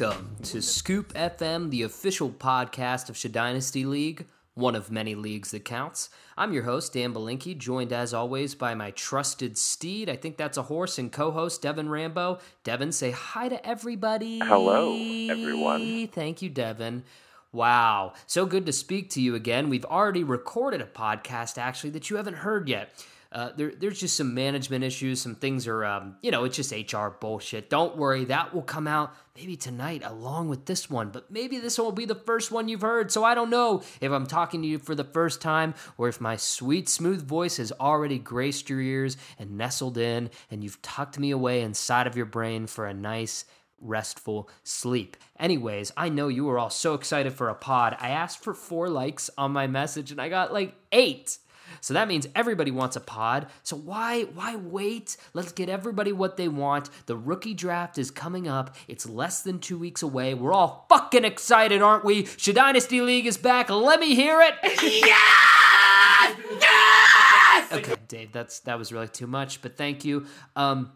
Welcome to Scoop FM, the official podcast of Shad Dynasty League, one of many leagues that counts. I'm your host, Dan Belinky, joined as always by my trusted steed. I think that's a horse and co host, Devin Rambo. Devin, say hi to everybody. Hello, everyone. Thank you, Devin. Wow, so good to speak to you again. We've already recorded a podcast actually that you haven't heard yet. Uh, there, there's just some management issues. Some things are, um, you know, it's just HR bullshit. Don't worry, that will come out maybe tonight along with this one. But maybe this one will be the first one you've heard. So I don't know if I'm talking to you for the first time or if my sweet, smooth voice has already graced your ears and nestled in, and you've tucked me away inside of your brain for a nice restful sleep. Anyways, I know you were all so excited for a pod. I asked for four likes on my message and I got like eight. So that means everybody wants a pod. So why why wait? Let's get everybody what they want. The rookie draft is coming up. It's less than 2 weeks away. We're all fucking excited, aren't we? Shad Dynasty League is back. Let me hear it. yes! Yes! Okay, Dave, that's that was really too much, but thank you. Um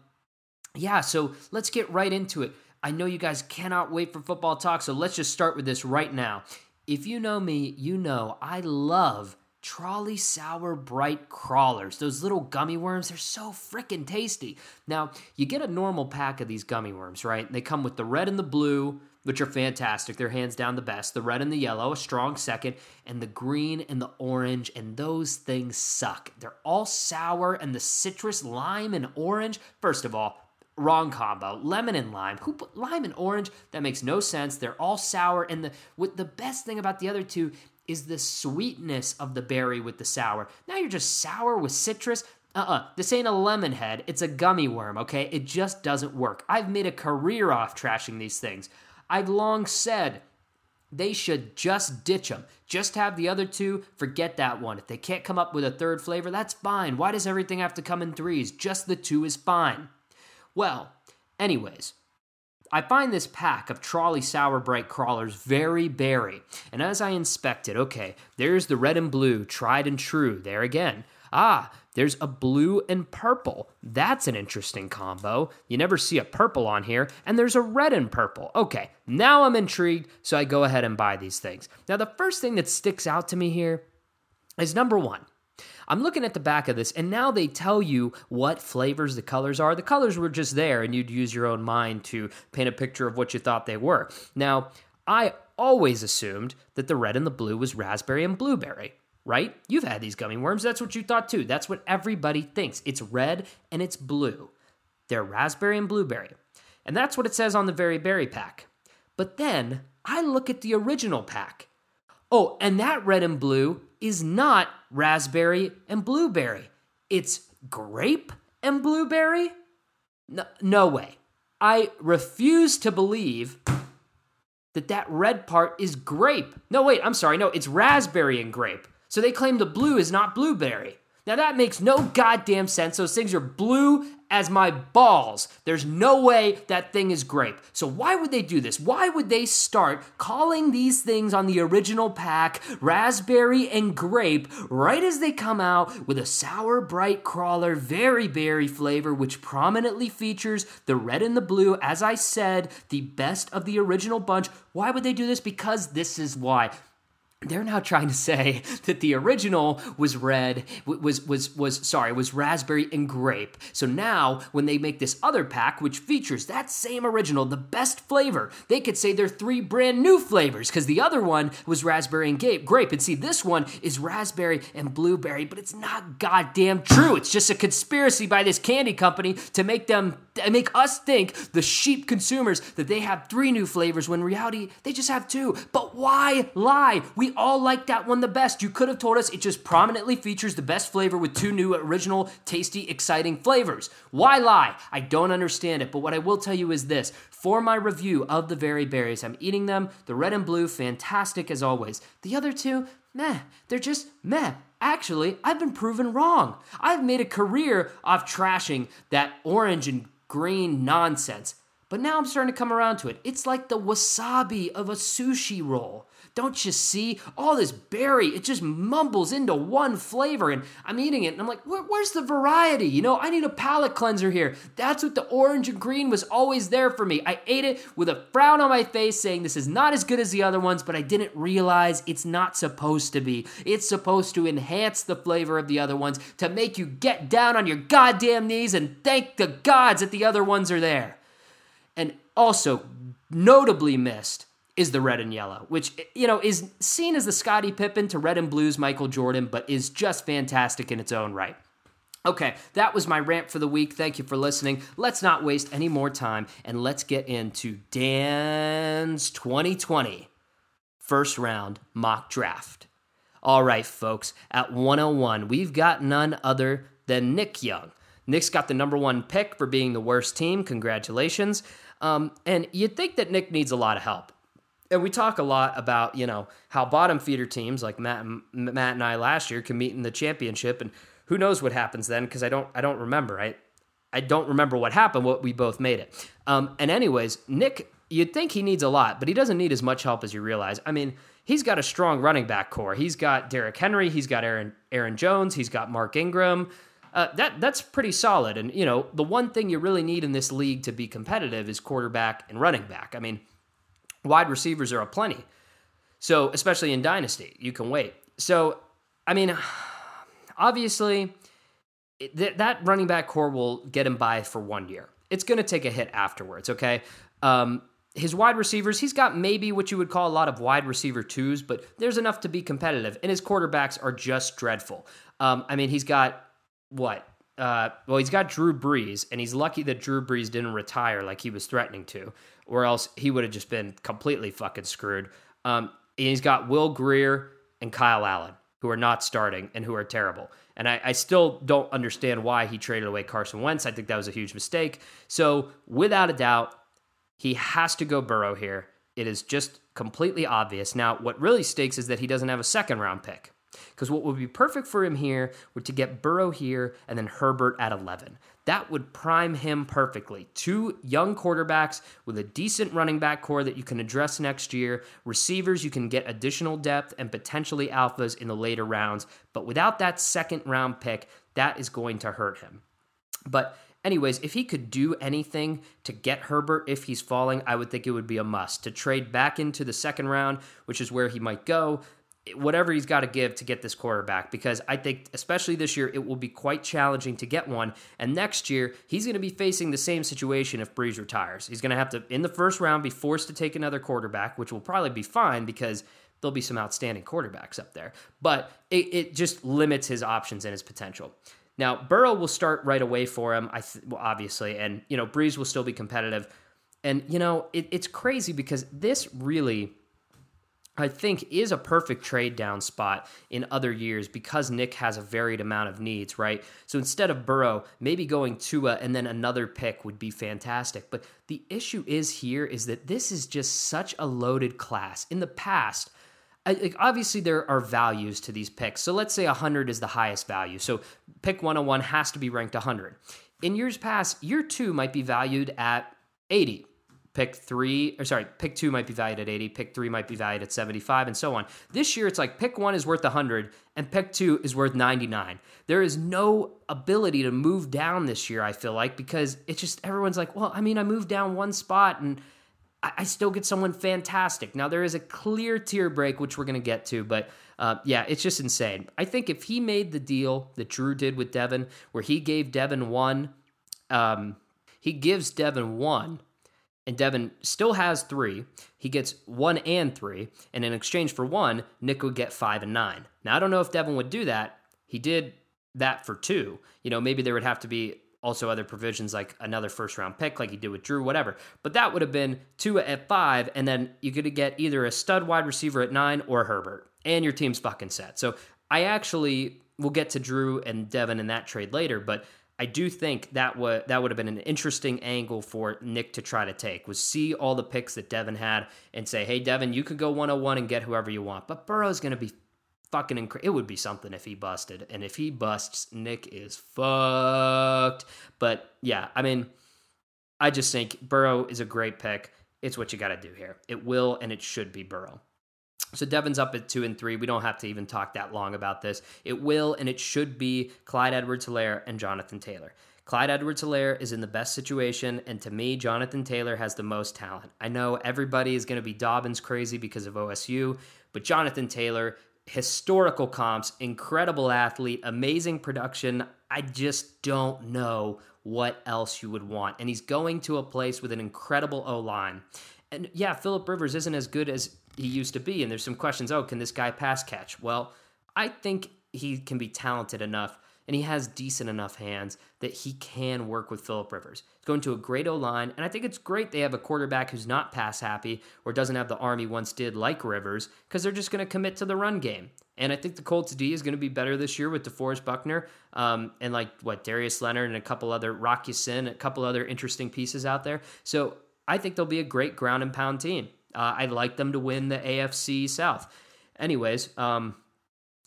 yeah, so let's get right into it. I know you guys cannot wait for football talk, so let's just start with this right now. If you know me, you know I love Trolli Sour Brite Crawlers. Those little gummy worms, they're so freaking tasty. Now, you get a normal pack of these gummy worms, right? They come with the red and the blue, which are fantastic. They're hands down the best. The red and the yellow, a strong second, and the green and the orange, and those things suck. They're all sour, and the citrus, lime, and orange. First of all, wrong combo lemon and lime who put lime and orange that makes no sense they're all sour and the what the best thing about the other two is the sweetness of the berry with the sour now you're just sour with citrus uh-uh this ain't a lemon head it's a gummy worm okay it just doesn't work i've made a career off trashing these things i've long said they should just ditch them. Just have the other two, forget that one. If they can't come up with a third flavor, that's fine. Why does everything have to come in threes? Just the two is fine. Well, anyways, I find this pack of Trolli Sour Brite crawlers very berry, and as I inspect it, okay, there's the red and blue, tried and true, there again. Ah, there's a blue and purple. That's an interesting combo. You never see a purple on here. And there's a red and purple. Okay, now I'm intrigued, so I go ahead and buy these things. Now, the first thing that sticks out to me here is number one, I'm looking at the back of this, and now they tell you what flavors the colors are. The colors were just there, and you'd use your own mind to paint a picture of what you thought they were. Now, I always assumed that the red and the blue was raspberry and blueberry, right? You've had these gummy worms. That's what you thought too. That's what everybody thinks. It's red and it's blue. They're raspberry and blueberry. And that's what it says on the Very Berry pack. But then I look at the original pack. Oh, and that red and blue is not raspberry and blueberry. It's grape and blueberry? No, no way. I refuse to believe that that red part is grape. No, wait, I'm sorry. No, it's raspberry and grape. So they claim the blue is not blueberry. Now that makes no goddamn sense. Those things are blue as my balls. There's no way that thing is grape. So why would they do this? Why would they start calling these things on the original pack raspberry and grape right as they come out with a sour bright crawler very berry flavor which prominently features the red and the blue as I said, the best of the original bunch. Why would they do this? Because this is why they're now trying to say that the original was red was was was sorry was raspberry and grape. So now when they make this other pack which features that same original the best flavor they could say they're three brand new flavors because the other one was raspberry and grape. And see this one is raspberry and blueberry but it's not goddamn true. It's just a conspiracy by this candy company to make them make us think the sheep consumers that they have three new flavors when reality they just have two but why lie we all like that one the best. You could have told us it just prominently features the best flavor with two new, original, tasty, exciting flavors. Why lie? I don't understand it, but what I will tell you is this. For my review of the Very Berries, I'm eating them. The red and blue, fantastic as always. The other two, meh. They're just meh. Actually, I've been proven wrong. I've made a career off trashing that orange and green nonsense. But now I'm starting to come around to it. It's like the wasabi of a sushi roll. Don't you see? All this berry, it just mumbles into one flavor. And I'm eating it and I'm like, Where, where's the variety? You know, I need a palate cleanser here. That's what the orange and green was always there for me. I ate it with a frown on my face saying this is not as good as the other ones, but I didn't realize it's not supposed to be. It's supposed to enhance the flavor of the other ones to make you get down on your goddamn knees and thank the gods that the other ones are there. And also, notably missed is the red and yellow, which you know is seen as the Scottie Pippen to red and blues Michael Jordan, but is just fantastic in its own right. Okay, that was my rant for the week. Thank you for listening. Let's not waste any more time and let's get into Dan's 2020 first round mock draft. All right, folks, at 101, we've got none other than Nick Young. Nick's got the number one pick for being the worst team. Congratulations. Um, and you'd think that Nick needs a lot of help. And we talk a lot about, you know, how bottom feeder teams like Matt, Matt and I last year can meet in the championship. And who knows what happens then? Because I don't, I don't remember. I, I don't remember what happened. What we both made it. Um, and anyways, Nick, you'd think he needs a lot, but he doesn't need as much help as you realize. I mean, he's got a strong running back core. He's got Derrick Henry. He's got Aaron Aaron Jones. He's got Mark Ingram. Uh, that that's pretty solid. And you know, the one thing you really need in this league to be competitive is quarterback and running back. I mean, wide receivers are aplenty. So especially in dynasty, you can wait. So I mean, obviously, th- that running back core will get him by for one year. It's going to take a hit afterwards. Okay. Um, his wide receivers, he's got maybe what you would call a lot of wide receiver twos, but there's enough to be competitive. And his quarterbacks are just dreadful. Um, I mean, he's got what? Uh, well, he's got Drew Brees, and he's lucky that Drew Brees didn't retire like he was threatening to, or else he would have just been completely fucking screwed. Um, he's got Will Grier and Kyle Allen, who are not starting and who are terrible. And I, I, still don't understand why he traded away Carson Wentz. I think that was a huge mistake. So, without a doubt, he has to go Burrow here. It is just completely obvious. Now, what really stakes is that he doesn't have a second round pick. Because what would be perfect for him here would to get Burrow here and then Herbert at 11. That would prime him perfectly. Two young quarterbacks with a decent running back core that you can address next year. Receivers, you can get additional depth and potentially alphas in the later rounds. But without that second round pick, that is going to hurt him. But Anyways, if he could do anything to get Herbert if he's falling, I would think it would be a must. To trade back into the second round, which is where he might go, whatever he's got to give to get this quarterback because I think, especially this year, it will be quite challenging to get one. And next year, he's going to be facing the same situation if Brees retires. He's going to have to, in the first round, be forced to take another quarterback, which will probably be fine because there'll be some outstanding quarterbacks up there. But it, it just limits his options and his potential. Now, Burrow will start right away for him, I th- well, obviously, and you know Brees will still be competitive. And you know it, it's crazy because this really I think is a perfect trade down spot in other years because Nick has a varied amount of needs, right? So instead of Burrow, maybe going Tua and then another pick would be fantastic. But the issue is here is that this is just such a loaded class. In the past, like obviously there are values to these picks. So let's say 100 is the highest value. So pick 101 has to be ranked 100. In years past, year 2 might be valued at 80 Pick three, or sorry, pick two might be valued at 80, pick three might be valued at 75, and so on. This year, it's like pick one is worth 100 and pick two is worth 99. There is no ability to move down this year, I feel like, because it's just everyone's like, well, I mean, I moved down one spot and I, I still get someone fantastic. Now, there is a clear tier break, which we're going to get to, but uh, yeah, it's just insane. I think if he made the deal that Drew did with Devin, where he gave Devin one, um, he gives Devin one and Devin still has three. He gets one and three, and in exchange for one, Nick would get five and nine. Now I don't know if Devin would do that. He did that for two. You know, maybe there would have to be also other provisions like another first round pick, like he did with Drew, whatever. But that would have been two at five, and then you could get either a stud wide receiver at nine or Herbert, and your team's fucking set. So I actually will get to Drew and Devin in that trade later, but I do think that would that would have been an interesting angle for Nick to try to take was see all the picks that Devin had and say, "Hey, Devin, you could go 101 and get whoever you want." But Burrow's going to be fucking incredible. It would be something if he busted, and if he busts, Nick is fucked. But yeah, I mean, I just think Burrow is a great pick. It's what you got to do here. It will and it should be Burrow. So Devin's up at two and three. We don't have to even talk that long about this. It will and it should be Clyde Edwards Helaire and Jonathan Taylor. Clyde Edwards Helaire is in the best situation, and to me, Jonathan Taylor has the most talent. I know everybody is going to be Dobbins crazy because of OSU, but Jonathan Taylor, historical comps, incredible athlete, amazing production. I just don't know what else you would want. And he's going to a place with an incredible O line. And yeah, Philip Rivers isn't as good as he used to be. And there's some questions oh, can this guy pass catch? Well, I think he can be talented enough and he has decent enough hands that he can work with Philip Rivers. He's going to a great O line, and I think it's great they have a quarterback who's not pass happy or doesn't have the arm he once did like Rivers because they're just going to commit to the run game. And I think the Colts D is going to be better this year with DeForest Buckner um, and like what Darius Leonard and a couple other Rocky Ya-Sin, a couple other interesting pieces out there. So I think they'll be a great ground and pound team. Uh, I'd like them to win the AFC South. Anyways, um,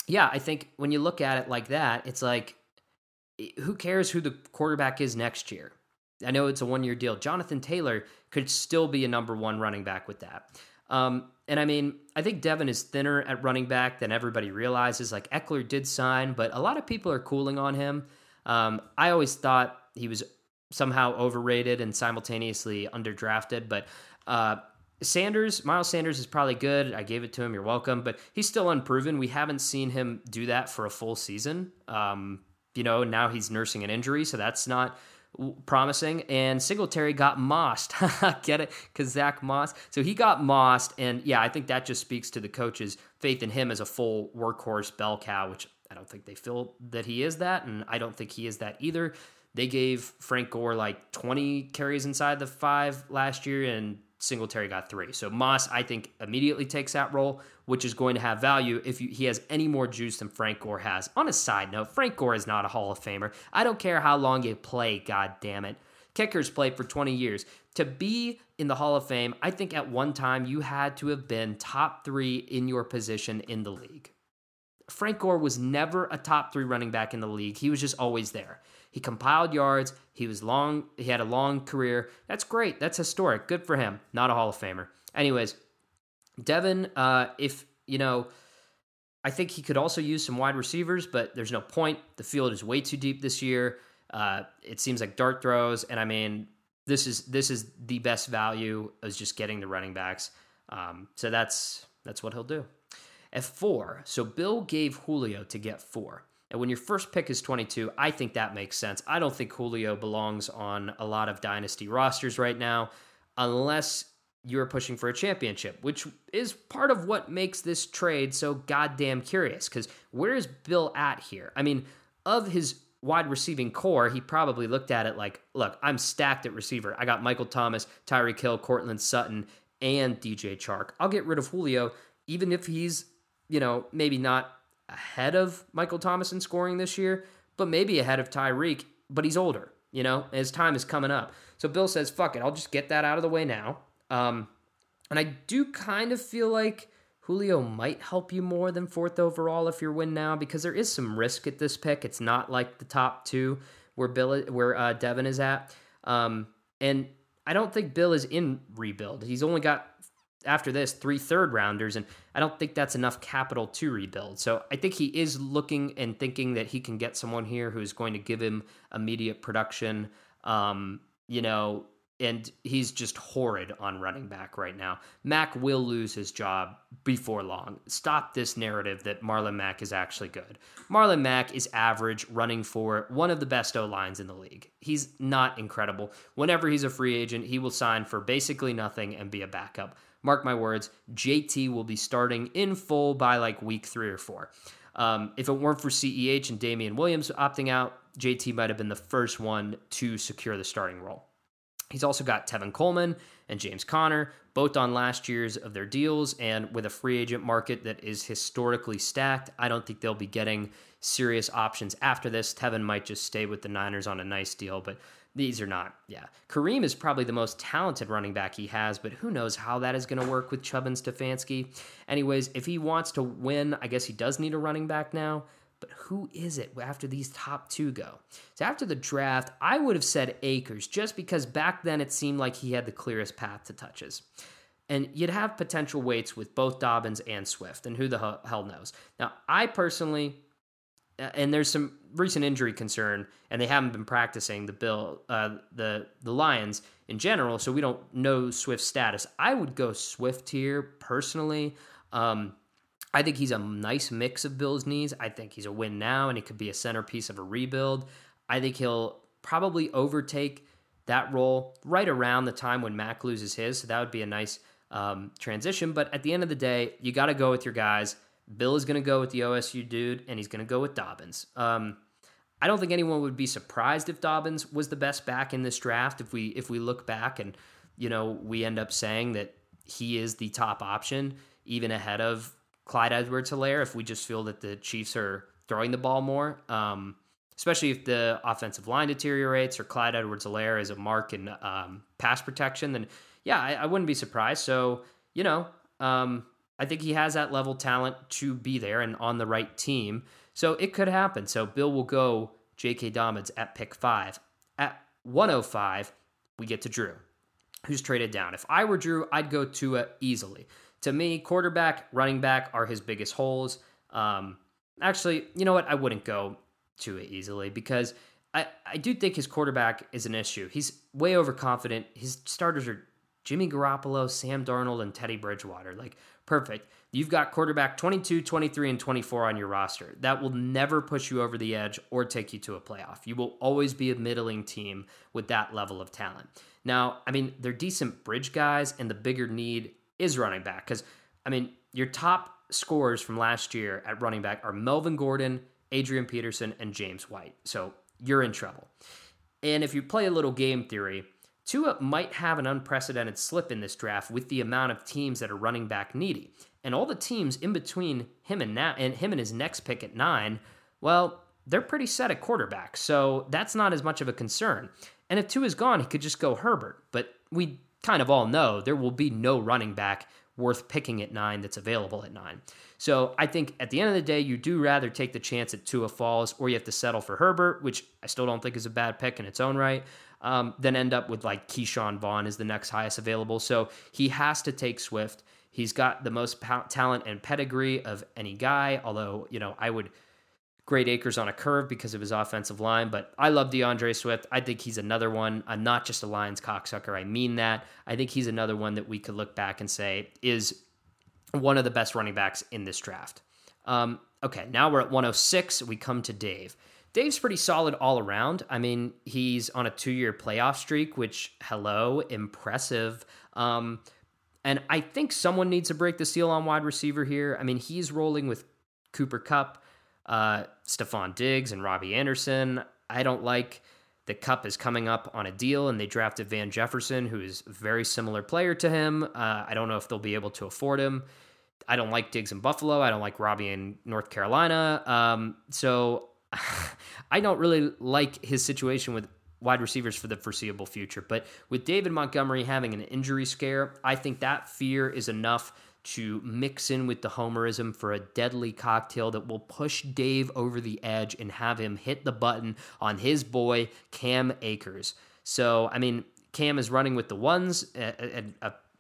yeah, I think when you look at it like that, it's like, who cares who the quarterback is next year? I know it's a one year deal. Jonathan Taylor could still be a number one running back with that. Um, and I mean, I think Devin is thinner at running back than everybody realizes. Like Ekeler did sign, but a lot of people are cooling on him. Um, I always thought he was somehow overrated and simultaneously underdrafted, but uh, Sanders, Miles Sanders is probably good. I gave it to him. You're welcome, but he's still unproven. We haven't seen him do that for a full season. Um, you know, now he's nursing an injury, so that's not promising. And Singletary got mossed. Get it? Because Zach Moss. So he got mossed, and yeah, I think that just speaks to the coach's faith in him as a full workhorse bell cow, which I don't think they feel that he is that, and I don't think he is that either. They gave Frank Gore like 20 carries inside the five last year, and Singletary got three. So Moss, I think, immediately takes that role, which is going to have value if you, he has any more juice than Frank Gore has. On a side note, Frank Gore is not a Hall of Famer. I don't care how long you play, god damn it. Kickers played for 20 years. To be in the Hall of Fame, I think at one time you had to have been top three in your position in the league. Frank Gore was never a top three running back in the league. He was just always there. He compiled yards. He was long. He had a long career. That's great. That's historic. Good for him. Not a Hall of Famer. Anyways, Devin, uh, if you know, I think he could also use some wide receivers, but there's no point. The field is way too deep this year. Uh, it seems like dart throws, and I mean, this is this is the best value is just getting the running backs. Um, so that's that's what he'll do. At four, so Bill gave Julio to get four. And when your first pick is 22, I think that makes sense. I don't think Julio belongs on a lot of dynasty rosters right now, unless you're pushing for a championship, which is part of what makes this trade so goddamn curious. Because where is Bill at here? I mean, of his wide receiving core, he probably looked at it like, look, I'm stacked at receiver. I got Michael Thomas, Tyreek Hill, Courtland Sutton, and DJ Chark. I'll get rid of Julio, even if he's, you know, maybe not ahead of Michael Thomas in scoring this year, but maybe ahead of Tyreek, but he's older, you know, his time is coming up. So Bill says, fuck it, I'll just get that out of the way now. Um, and I do kind of feel like Julio might help you more than fourth overall if you're win now because there is some risk at this pick. It's not like the top two where Bill where uh, Devin is at. Um, and I don't think Bill is in rebuild. He's only got after this three third rounders, and I don't think that's enough capital to rebuild. So I think he is looking and thinking that he can get someone here who's going to give him immediate production. Um, you know, and he's just horrid on running back right now. Mack will lose his job before long. Stop this narrative that Marlon Mack is actually good. Marlon Mack is average running for one of the best O lines in the league. He's not incredible. Whenever he's a free agent, he will sign for basically nothing and be a backup mark my words, JT will be starting in full by like week three or four. Um, if it weren't for CEH and Damien Williams opting out, JT might have been the first one to secure the starting role. He's also got Tevin Coleman and James Conner, both on last year's of their deals, and with a free agent market that is historically stacked, I don't think they'll be getting serious options after this. Tevin might just stay with the Niners on a nice deal, but these are not, yeah. Kareem is probably the most talented running back he has, but who knows how that is going to work with Chubb and Stefanski. Anyways, if he wants to win, I guess he does need a running back now. But who is it after these top two go? So after the draft, I would have said Akers just because back then it seemed like he had the clearest path to touches. and you'd have potential weights with both Dobbins and Swift, and who the hell knows. Now, I personally, and there's some recent injury concern, and they haven't been practicing the Bill, uh, the the Lions in general, so we don't know Swift's status. I would go Swift here personally. Um, I think he's a nice mix of Bill's needs. I think he's a win now, and he could be a centerpiece of a rebuild. I think he'll probably overtake that role right around the time when Mack loses his. So that would be a nice um, transition. But at the end of the day, you got to go with your guys. Bill is going to go with the OSU dude, and he's going to go with Dobbins. Um, I don't think anyone would be surprised if Dobbins was the best back in this draft. If we if we look back and you know we end up saying that he is the top option, even ahead of Clyde Edwards-Helaire. If we just feel that the Chiefs are throwing the ball more, um, especially if the offensive line deteriorates or Clyde Edwards-Helaire is a mark in um, pass protection, then yeah, I, I, wouldn't be surprised. So you know, um, I think he has that level talent to be there and on the right team. So it could happen. So Bill will go J.K. Dobbins at pick five. At 105, we get to Drew, who's traded down. If I were Drew, I'd go Tua easily. To me, quarterback, running back are his biggest holes. Um, actually, you know what? I wouldn't go Tua easily because I, I do think his quarterback is an issue. He's way overconfident. His starters are Jimmy Garoppolo, Sam Darnold, and Teddy Bridgewater. Like, perfect. You've got quarterback 22, 23, and 24 on your roster. That will never push you over the edge or take you to a playoff. You will always be a middling team with that level of talent. Now, I mean, they're decent bridge guys, and the bigger need is running back. Because, I mean, your top scorers from last year at running back are Melvin Gordon, Adrian Peterson, and James White. So you're in trouble. And if you play a little game theory, Tua might have an unprecedented slip in this draft with the amount of teams that are running back needy. And all the teams in between him and now and him and his next pick at nine, well, they're pretty set at quarterback. So that's not as much of a concern. And if Tua is gone, he could just go Herbert. But we kind of all know there will be no running back worth picking at nine that's available at nine. So I think at the end of the day, you do rather take the chance at Tua falls, or you have to settle for Herbert, which I still don't think is a bad pick in its own right um, then end up with like Ke'Shawn Vaughn is the next highest available. So he has to take Swift. He's got the most pa- talent and pedigree of any guy, although, you know, I would grade Akers on a curve because of his offensive line, but I love D'Andre Swift. I think he's another one. I'm not just a Lions cocksucker. I mean that. I think he's another one that we could look back and say is one of the best running backs in this draft. Um, okay, now we're at 106. We come to Dave. Dave's pretty solid all around. I mean, he's on a two year playoff streak, which, hello, impressive. Um, and I think someone needs to break the seal on wide receiver here. I mean, he's rolling with Cooper Kupp, uh, Stefon Diggs, and Robbie Anderson. I don't like the Kupp is coming up on a deal, and they drafted Van Jefferson, who is a very similar player to him. Uh, I don't know if they'll be able to afford him. I don't like Diggs in Buffalo. I don't like Robbie in North Carolina. Um, so I don't really like his situation with wide receivers for the foreseeable future. But with David Montgomery having an injury scare, I think that fear is enough to mix in with the homerism for a deadly cocktail that will push Dave over the edge and have him hit the button on his boy, Cam Akers. So, I mean, Cam is running with the ones, and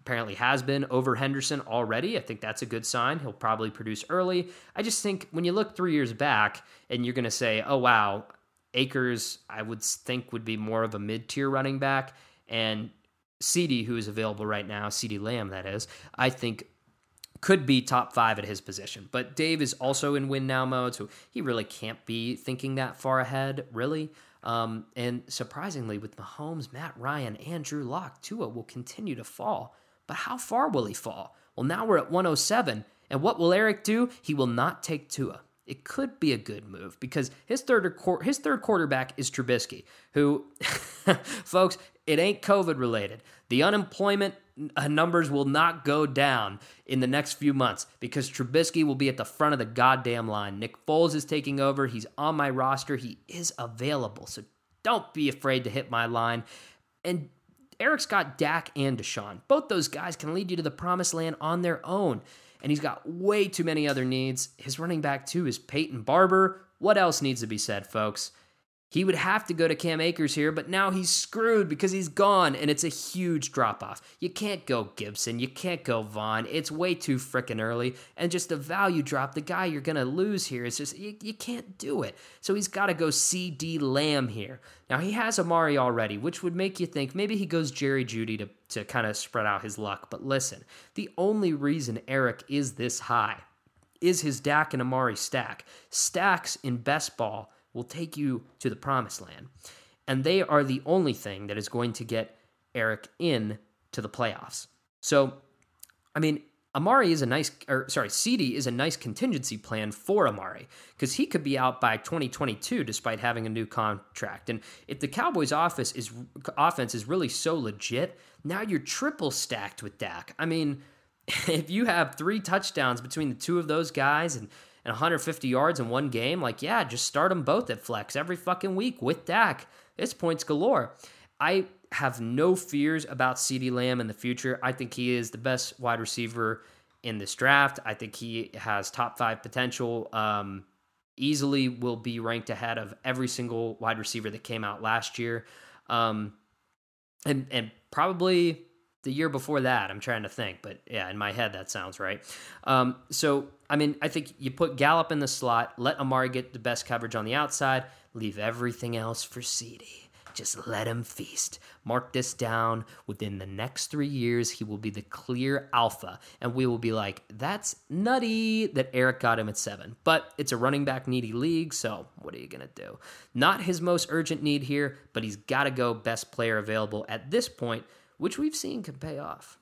apparently has been over Henderson already. I think that's a good sign. He'll probably produce early. I just think when you look three years back and you're going to say, oh, wow, Akers, I would think would be more of a mid tier running back. And CeeDee, who is available right now, CeeDee Lamb, that is, I think could be top five at his position. But Dave is also in win now mode, so he really can't be thinking that far ahead, really. Um, and surprisingly, with Mahomes, Matt Ryan, and Drew Lock, Tua will continue to fall. But how far will he fall? Well, now we're at 107. And what will Eric do? He will not take Tua. It could be a good move because his third his third quarterback is Trubisky, who, folks, it ain't COVID related. The unemployment uh, numbers will not go down in the next few months because Trubisky will be at the front of the goddamn line. Nick Foles is taking over. He's on my roster. He is available. So don't be afraid to hit my line. And Eric's got Dak and Deshaun. Both those guys can lead you to the promised land on their own. And he's got way too many other needs. His running back, too, is Peyton Barber. What else needs to be said, folks? He would have to go to Cam Akers here, but now he's screwed because he's gone, and it's a huge drop off. You can't go Gibson, you can't go Vaughn. It's way too freaking early, and just the value drop. The guy you're gonna lose here is just you, you can't do it. So he's got to go CeeDee Lamb here. Now he has Amari already, which would make you think maybe he goes Jerry Jeudy to to kind of spread out his luck. But listen, the only reason Eric is this high is his Dak and Amari stack. Stacks in best ball will take you to the promised land. And they are the only thing that is going to get Eric in to the playoffs. So, I mean, Amari is a nice, or sorry, CeeDee is a nice contingency plan for Amari because he could be out by 2022 despite having a new contract. And if the Cowboys' office is offense is really so legit, now you're triple stacked with Dak. I mean, if you have three touchdowns between the two of those guys and and 150 yards in one game, like, yeah, just start them both at flex every fucking week with Dak. It's points galore. I have no fears about CeeDee Lamb in the future. I think he is the best wide receiver in this draft. I think he has top five potential. Um, easily will be ranked ahead of every single wide receiver that came out last year. Um, and, and probably the year before that. I'm trying to think, but yeah, in my head that sounds right. Um, so I mean, I think you put Gallup in the slot, let Amari get the best coverage on the outside, leave everything else for CeeDee. Just let him feast. Mark this down. Within the next three years, he will be the clear alpha. And we will be like, that's nutty that Eric got him at seven. But it's a running back needy league, so what are you going to do? Not his most urgent need here, but he's got to go best player available at this point which we've seen can pay off.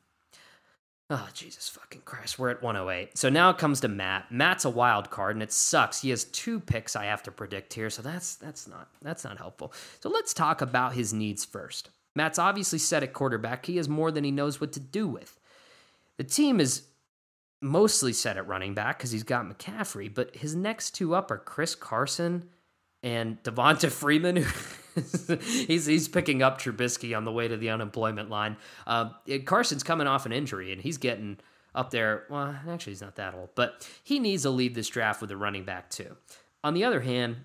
Oh, Jesus fucking Christ. We're at 108. So now it comes to Matt. Matt's a wild card and it sucks. He has two picks I have to predict here, so that's that's not that's not helpful. So let's talk about his needs first. Matt's obviously set at quarterback. He has more than he knows what to do with. The team is mostly set at running back because he's got McCaffrey, but his next two up are Chris Carson and Devonta Freeman, he's he's picking up Trubisky on the way to the unemployment line. Uh, Carson's coming off an injury, and he's getting up there. Well, actually, he's not that old, but he needs to leave this draft with a running back too. On the other hand,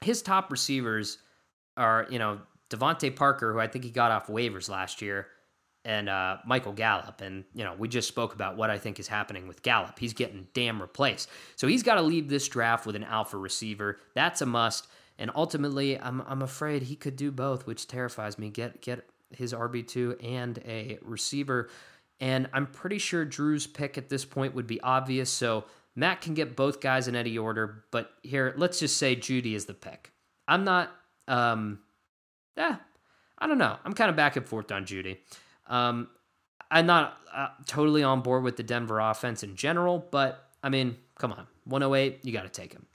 his top receivers are you know DeVante Parker, who I think he got off waivers last year, and uh, Michael Gallup. And, you know, we just spoke about what I think is happening with Gallup. He's getting damn replaced. So he's got to leave this draft with an alpha receiver. That's a must. And ultimately, I'm, I'm afraid he could do both, which terrifies me. Get, get his RB2 and a receiver. And I'm pretty sure Drew's pick at this point would be obvious. So Matt can get both guys in any order. But here, let's just say Jeudy is the pick. I'm not, um, yeah, I don't know. I'm kind of back and forth on Jeudy. Um, I'm not uh, totally on board with the Denver offense in general, but I mean, come on, 108, you got to take him.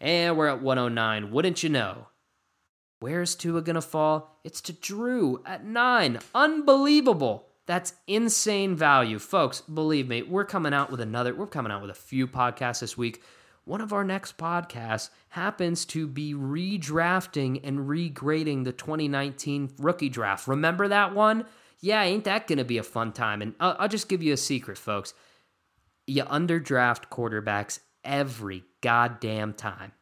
And we're at 109. Wouldn't you know? Where's Tua gonna fall? It's to Drew at nine. Unbelievable. That's insane value. Folks, believe me, we're coming out with another, we're coming out with a few podcasts this week. One of our next podcasts happens to be redrafting and regrading the 2019 rookie draft. Remember that one? Yeah, ain't that going to be a fun time? And I'll, I'll just give you a secret, folks. You underdraft quarterbacks every goddamn time.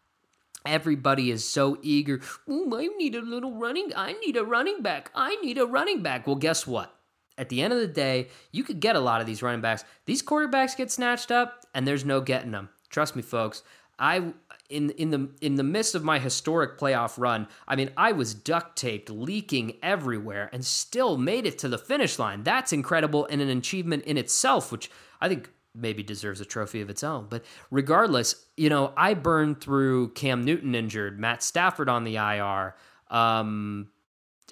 Everybody is so eager. I need a little running. I need a running back. I need a running back. Well, guess what? At the end of the day, you could get a lot of these running backs. These quarterbacks get snatched up, and there's no getting them. Trust me, folks. I in in the in the midst of my historic playoff run, I mean, I was duct taped, leaking everywhere, and still made it to the finish line. That's incredible and an achievement in itself, which I think maybe deserves a trophy of its own. But regardless, you know, I burned through Cam Newton injured, Matt Stafford on the IR. Um,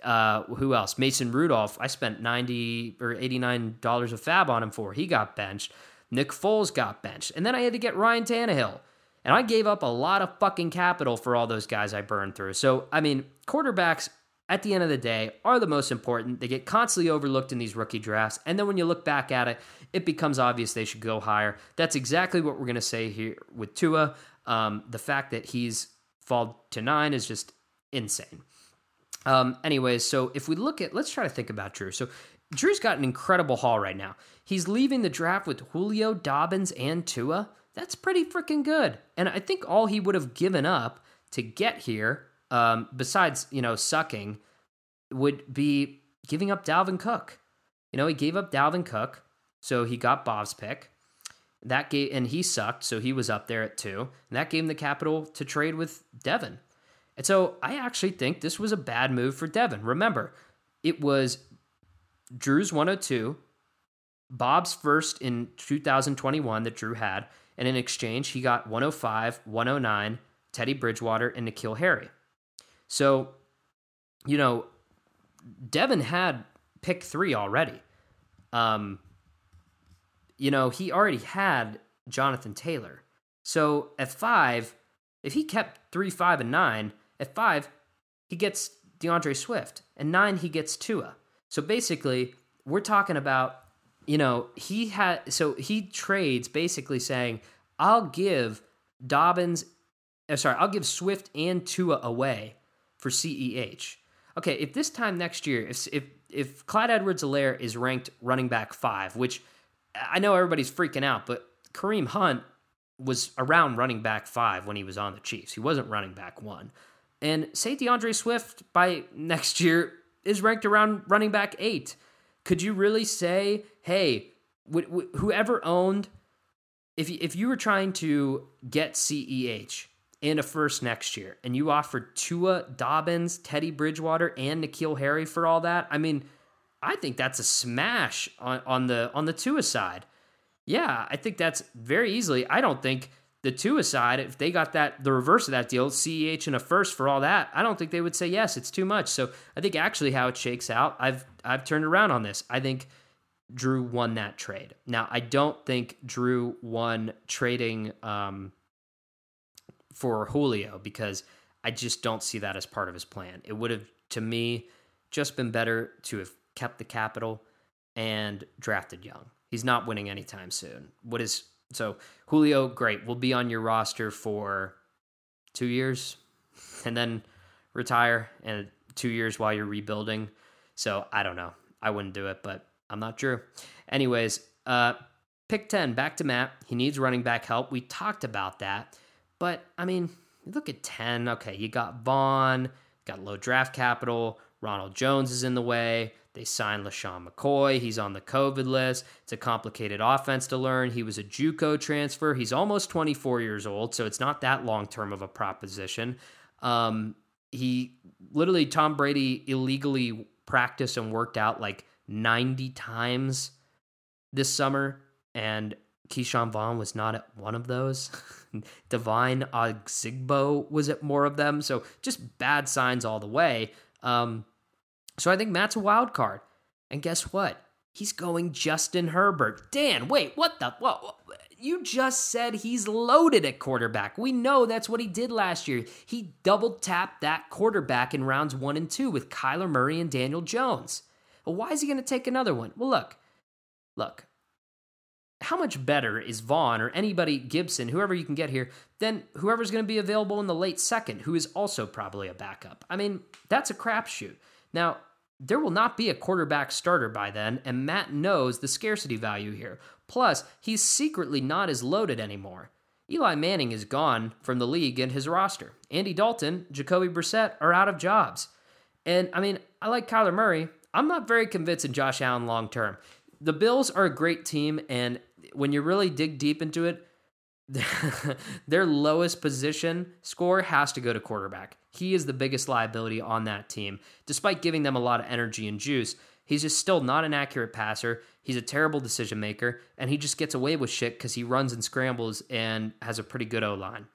uh, who else? Mason Rudolph. I spent ninety or eighty nine dollars of fab on him for. He got benched. Nick Foles got benched, and then I had to get Ryan Tannehill. And I gave up a lot of fucking capital for all those guys I burned through. So, I mean, quarterbacks at the end of the day are the most important. They get constantly overlooked in these rookie drafts. And then when you look back at it, it becomes obvious they should go higher. That's exactly what we're going to say here with Tua. Um, the fact that he's fallen to nine is just insane. Um, anyways, so if we look at, let's try to think about Drew. So Drew's got an incredible haul right now. He's leaving the draft with Julio, Dobbins, and Tua. That's pretty freaking good. And I think all he would have given up to get here um, besides you know sucking, would be giving up Dalvin Cook. You know, he gave up Dalvin Cook, so he got Bob's pick. That gave, and he sucked, so he was up there at two. And that gave him the capital to trade with Devin. And so I actually think this was a bad move for Devin. Remember, it was Drew's 102, Bob's first in 2021 that Drew had, and in exchange, he got 105, 109, Teddy Bridgewater, and N'Keal Harry. So, you know, Devin had pick three already. Um, you know, he already had Jonathan Taylor. So at five, if he kept three, five, and nine, at five, he gets D'Andre Swift. And nine, he gets Tua. So basically, we're talking about, you know, he had, so he trades basically saying, I'll give Dobbins, uh, sorry, I'll give Swift and Tua away for CEH. Okay, if this time next year, if, if, if Clyde Edwards-Helaire is ranked running back five, which I know everybody's freaking out, but Kareem Hunt was around running back five when he was on the Chiefs. He wasn't running back one. And say D'Andre Swift by next year is ranked around running back eight. Could you really say, hey, wh- wh- whoever owned, if you, if you were trying to get CEH in a first next year and you offered Tua, Dobbins, Teddy Bridgewater, and N'Keal Harry for all that, I mean, I think that's a smash on, on the on the Tua side. Yeah, I think that's very easily. I don't think the Tua side, if they got that the reverse of that deal, CEH and a first for all that, I don't think they would say yes. It's too much. So I think actually how it shakes out, I've I've turned around on this. I think Drew won that trade. Now I don't think Drew won trading um, for Julio because I just don't see that as part of his plan. It would have to me just been better to have kept the capital, and drafted Young. He's not winning anytime soon. What is so Julio? Great, will be on your roster for two years, and then retire and two years while you're rebuilding. So I don't know. I wouldn't do it, but I'm not Drew. Anyways, uh, pick 10, back to Matt. He needs running back help. We talked about that. But I mean, look at 10. Okay, you got Vaughn, got low draft capital. Ronald Jones is in the way. They signed LeSean McCoy. He's on the COVID list. It's a complicated offense to learn. He was a Juco transfer. He's almost 24 years old, so it's not that long term of a proposition. Um, he literally, Tom Brady illegally practiced and worked out like 90 times this summer, and Ke'Shawn Vaughn was not at one of those. Devine Ozigbo was at more of them. So just bad signs all the way. Um, so I think Matt's a wild card. And guess what? He's going Justin Herbert. Dan, wait, what the? What, You just said he's loaded at quarterback. We know that's what he did last year. He double tapped that quarterback in rounds one and two with Kyler Murray and Daniel Jones. Well, why is he going to take another one? Well, look, look. How much better is Vaughn or anybody, Gibson, whoever you can get here, than whoever's going to be available in the late second, who is also probably a backup? I mean, that's a crapshoot. Now, there will not be a quarterback starter by then, and Matt knows the scarcity value here. Plus, he's secretly not as loaded anymore. Eli Manning is gone from the league and his roster. Andy Dalton, Jacoby Brissett are out of jobs. And I mean, I like Kyler Murray. I'm not very convinced in Josh Allen long term. The Bills are a great team, and when you really dig deep into it, their lowest position score has to go to quarterback. He is the biggest liability on that team. Despite giving them a lot of energy and juice, he's just still not an accurate passer. He's a terrible decision maker, and he just gets away with shit because he runs and scrambles and has a pretty good O line.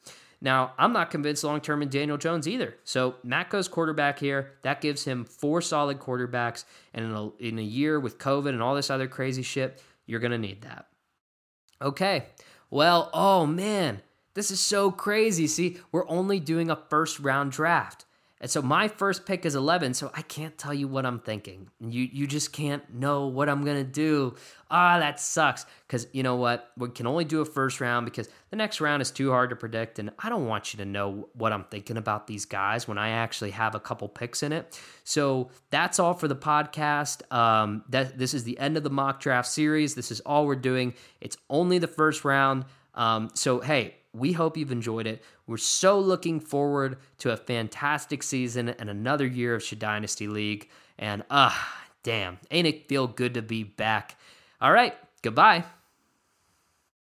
Now, I'm not convinced long term in Daniel Jones either. So Matt goes quarterback here. That gives him four solid quarterbacks. And in a, in a year with COVID and all this other crazy shit, you're going to need that. Okay. Well, oh man, this is so crazy. See, we're only doing a first round draft. And so my first pick is 11, so I can't tell you what I'm thinking. You you just can't know what I'm going to do. Ah, that sucks cuz you know what? We can only do a first round because the next round is too hard to predict and I don't want you to know what I'm thinking about these guys when I actually have a couple picks in it. So that's all for the podcast. Um that this is the end of the mock draft series. This is all we're doing. It's only the first round. Um so hey, We hope you've enjoyed it. We're so looking forward to a fantastic season and another year of Shad Dynasty League. And ah, uh, damn, ain't it feel good to be back? All right, goodbye.